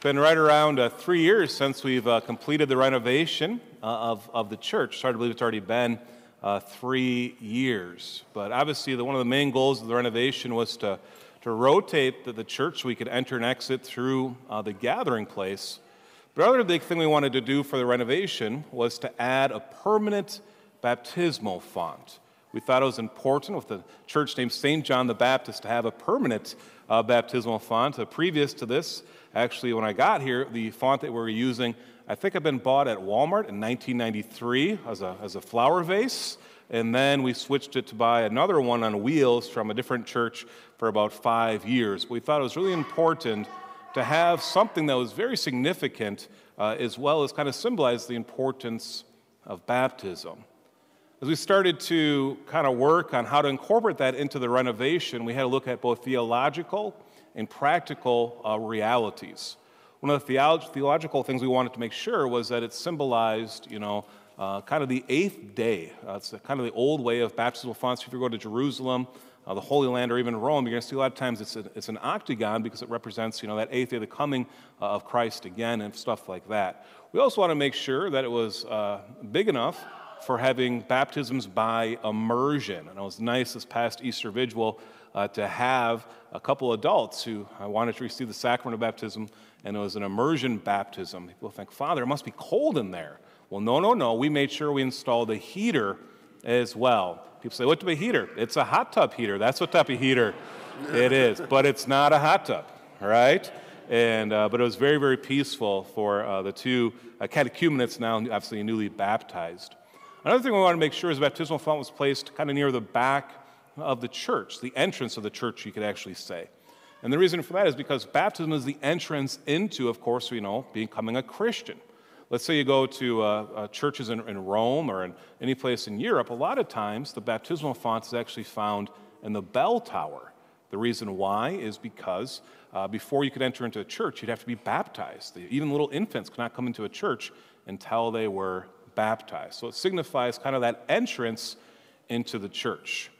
been right around uh, three years since we've uh, completed the renovation uh, of, of the church. It's hard to believe it's already been uh, three years. But obviously, the, one of the main goals of the renovation was to, to rotate the, the church so we could enter and exit through uh, the gathering place. But other big thing we wanted to do for the renovation was to add a permanent baptismal font. We thought it was important with the church named St. John the Baptist to have a permanent uh, baptismal font. Uh, previous to this, Actually, when I got here, the font that we were using, I think had been bought at Walmart in 1993 as a, as a flower vase. And then we switched it to buy another one on wheels from a different church for about five years. We thought it was really important to have something that was very significant uh, as well as kind of symbolize the importance of baptism. As we started to kind of work on how to incorporate that into the renovation, we had to look at both theological and practical uh, realities. One of the theolog- theological things we wanted to make sure was that it symbolized, you know, uh, kind of the eighth day. Uh, it's kind of the old way of baptismal fonts. If you go to Jerusalem, uh, the Holy Land, or even Rome, you're going to see a lot of times it's, a, it's an octagon because it represents, you know, that eighth day, the coming uh, of Christ again, and stuff like that. We also want to make sure that it was uh, big enough for having baptisms by immersion. And it was nice this past Easter Vigil uh, to have a couple adults who wanted to receive the sacrament of baptism, and it was an immersion baptism. People think, Father, it must be cold in there. Well, no, no, no. We made sure we installed a heater as well. People say, What type of heater? It's a hot tub heater. That's what type of heater it is. But it's not a hot tub, right? And, uh, but it was very, very peaceful for uh, the two uh, catechumens now, obviously newly baptized. Another thing we want to make sure is the baptismal font was placed kind of near the back of the church, the entrance of the church, you could actually say. And the reason for that is because baptism is the entrance into, of course, we know, becoming a Christian. Let's say you go to uh, uh, churches in, in, Rome or in any place in Europe, a lot of times the baptismal font is actually found in the bell tower. The reason why is because uh, before you could enter into a church, you'd have to be baptized. Even little infants could not come into a church until they were baptized. So it signifies kind of that entrance into the church.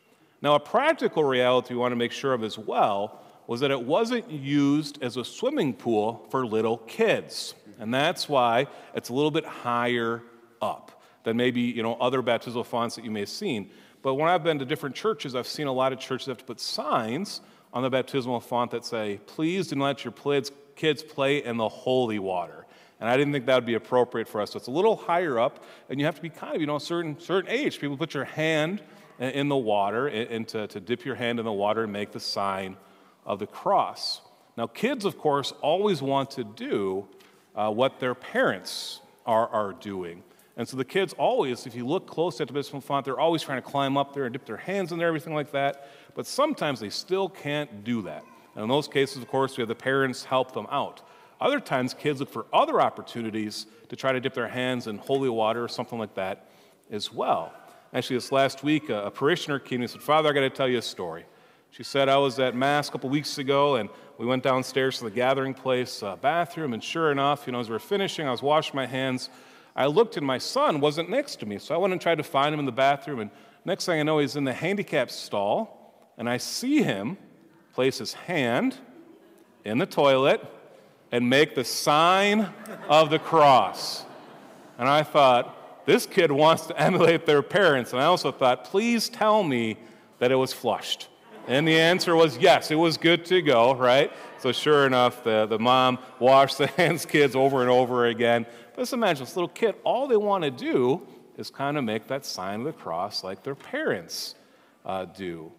Now, a practical reality we want to make sure of as well was that it wasn't used as a swimming pool for little kids. And that's why it's a little bit higher up than maybe, you know, other baptismal fonts that you may have seen. But when I've been to different churches, I've seen a lot of churches have to put signs on the baptismal font that say, please do not let your kids play in the holy water. And I didn't think that would be appropriate for us. So it's a little higher up, and you have to be kind of, you know, a certain, certain age. People put your hand in the water and to, to dip your hand in the water and make the sign of the cross. Now, kids, of course, always want to do uh, what their parents are, are doing. And so the kids always, if you look close at the baptismal font, they're always trying to climb up there and dip their hands in there, everything like that. But sometimes they still can't do that. And in those cases, of course, we have the parents help them out. Other times, kids look for other opportunities to try to dip their hands in holy water or something like that as well. Actually, this last week, a, parishioner came and said, Father, I got to tell you a story. She said, I was at Mass a couple weeks ago, and we went downstairs to the gathering place uh, bathroom, and sure enough, you know, as we were finishing, I was washing my hands. I looked, and my son wasn't next to me, so I went and tried to find him in the bathroom, and next thing I know, he's in the handicap stall, and I see him place his hand in the toilet and make the sign of the cross. And I thought, this kid wants to emulate their parents. And I also thought, please tell me that it was flushed. And the answer was yes, it was good to go, right? So sure enough, the, the mom washed the hands kids over and over again. But just imagine this little kid, all they want to do is kind of make that sign of the cross like their parents uh, do.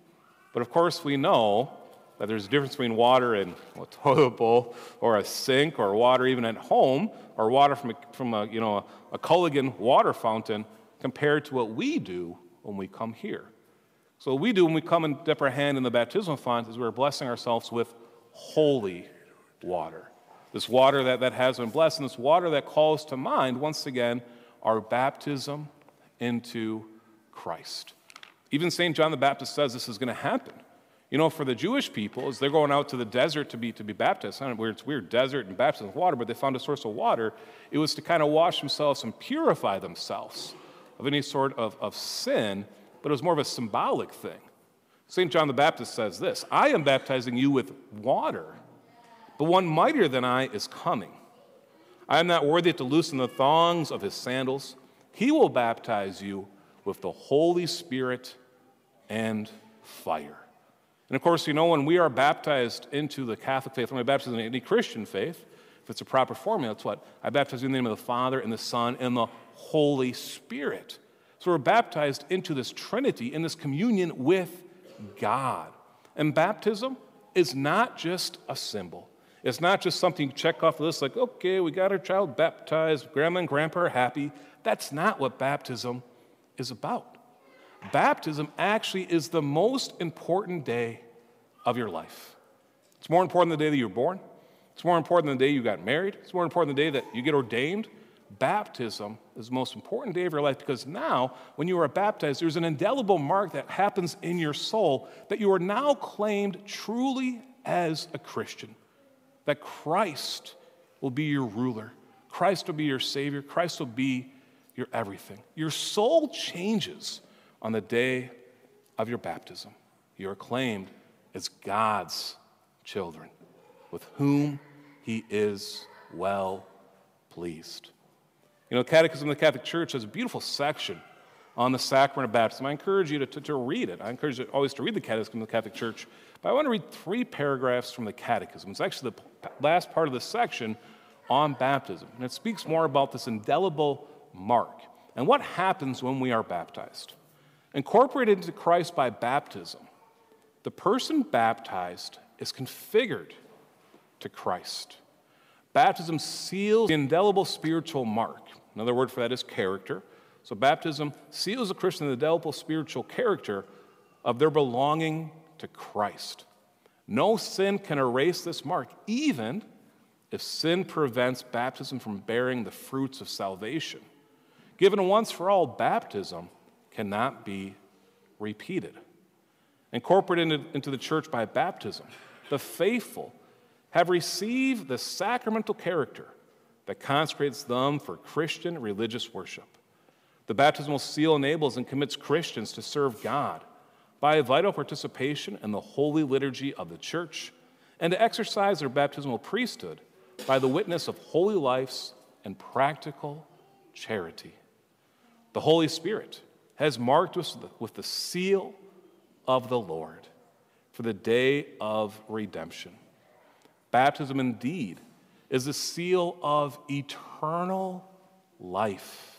But of course, we know that there's a difference between water in a toilet bowl or a sink or water even at home or water from a, from a, you know, a, a Culligan water fountain compared to what we do when we come here. So, what we do when we come and dip our hand in the baptismal font is we're blessing ourselves with holy water. This water that, that has been blessed, and this water that calls to mind, once again, our baptism into Christ. Even St. John the Baptist says this is going to happen. You know, for the Jewish people, as they're going out to the desert to be, to be baptized, don't know, it's weird, desert and baptism of water, but they found a source of water. It was to kind of wash themselves and purify themselves of any sort of, of sin, but it was more of a symbolic thing. St. John the Baptist says this I am baptizing you with water, but one mightier than I is coming. I am not worthy to loosen the thongs of his sandals. He will baptize you with the Holy Spirit and fire. And of course, you know, when we are baptized into the Catholic faith, when we baptize in any Christian faith, if it's a proper formula, it's what? I baptize you in the name of the Father and the Son and the Holy Spirit. So we're baptized into this Trinity, in this communion with God. And baptism is not just a symbol. It's not just something you check off the list like, okay, we got our child baptized, grandma and grandpa are happy. That's not what baptism is about. Baptism actually is the most important day of your life. It's more important than the day that you were born. It's more important than the day you got married. It's more important than the day that you get ordained. Baptism is the most important day of your life because now, when you are baptized, there's an indelible mark that happens in your soul that you are now claimed truly as a Christian that Christ will be your ruler, Christ will be your Savior, Christ will be your everything. Your soul changes on the day of your baptism. You are claimed as God's children, with whom He is well pleased. You know, Catechism of the Catholic Church has a beautiful section on the sacrament of baptism. I encourage you to, to, to, read it. I encourage you always to read the Catechism of the Catholic Church. But I want to read three paragraphs from the Catechism. It's actually the last part of the section on baptism. And it speaks more about this indelible mark and what happens when we are baptized. Incorporated into Christ by baptism, the person baptized is configured to Christ. Baptism seals the indelible spiritual mark. Another word for that is character. So, baptism seals a Christian the indelible spiritual character of their belonging to Christ. No sin can erase this mark, even if sin prevents baptism from bearing the fruits of salvation. Given once for all, baptism cannot be repeated. Incorporated into the church by baptism, the faithful have received the sacramental character that consecrates them for Christian religious worship. The baptismal seal enables and commits Christians to serve God by a vital participation in the holy liturgy of the church and to exercise their baptismal priesthood by the witness of holy lives and practical charity. The Holy Spirit has marked us with the seal of the Lord for the day of redemption. Baptism indeed is the seal of eternal life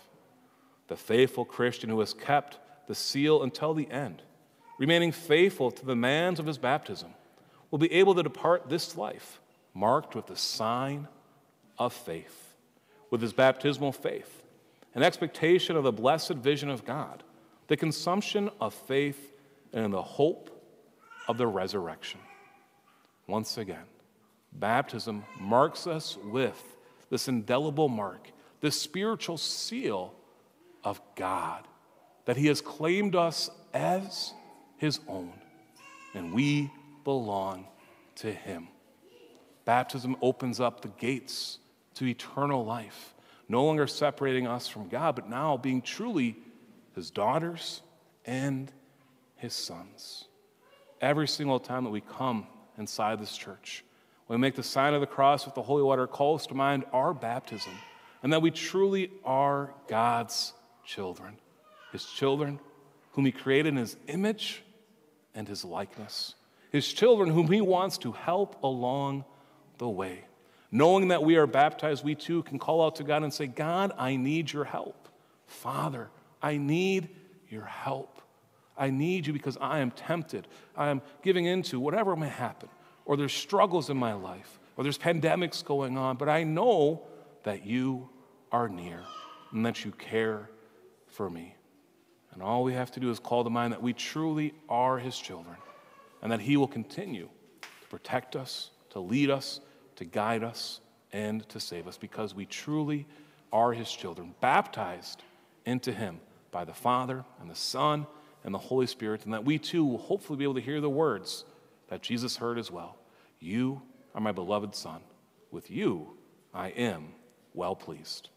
the faithful Christian who has kept the seal until the end, remaining faithful to the demands of his baptism, will be able to depart this life marked with the sign of faith, with his baptismal faith, an expectation of the blessed vision of God, the consumption of faith, and the hope of the resurrection. Once again, baptism marks us with this indelible mark, this spiritual seal of God, that He has claimed us as His own, and we belong to Him. Baptism opens up the gates to eternal life, no longer separating us from God, but now being truly His daughters and His sons. Every single time that we come inside this church, we make the sign of the cross with the holy water calls to mind our baptism, and that we truly are God's children, his children whom he created in his image and his likeness, his children whom he wants to help along the way. Knowing that we are baptized, we too can call out to God and say, God, I need your help. Father, I need your help. I need you because I am tempted. I am giving into whatever may happen, or there's struggles in my life, or there's pandemics going on, but I know that you are near and that you care for me. And all we have to do is call to mind that we truly are his children and that he will continue to protect us, to lead us, to guide us, and to save us because we truly are his children, baptized into him by the Father and the Son and the Holy Spirit, and that we too will hopefully be able to hear the words that Jesus heard as well You are my beloved Son. With you I am well pleased.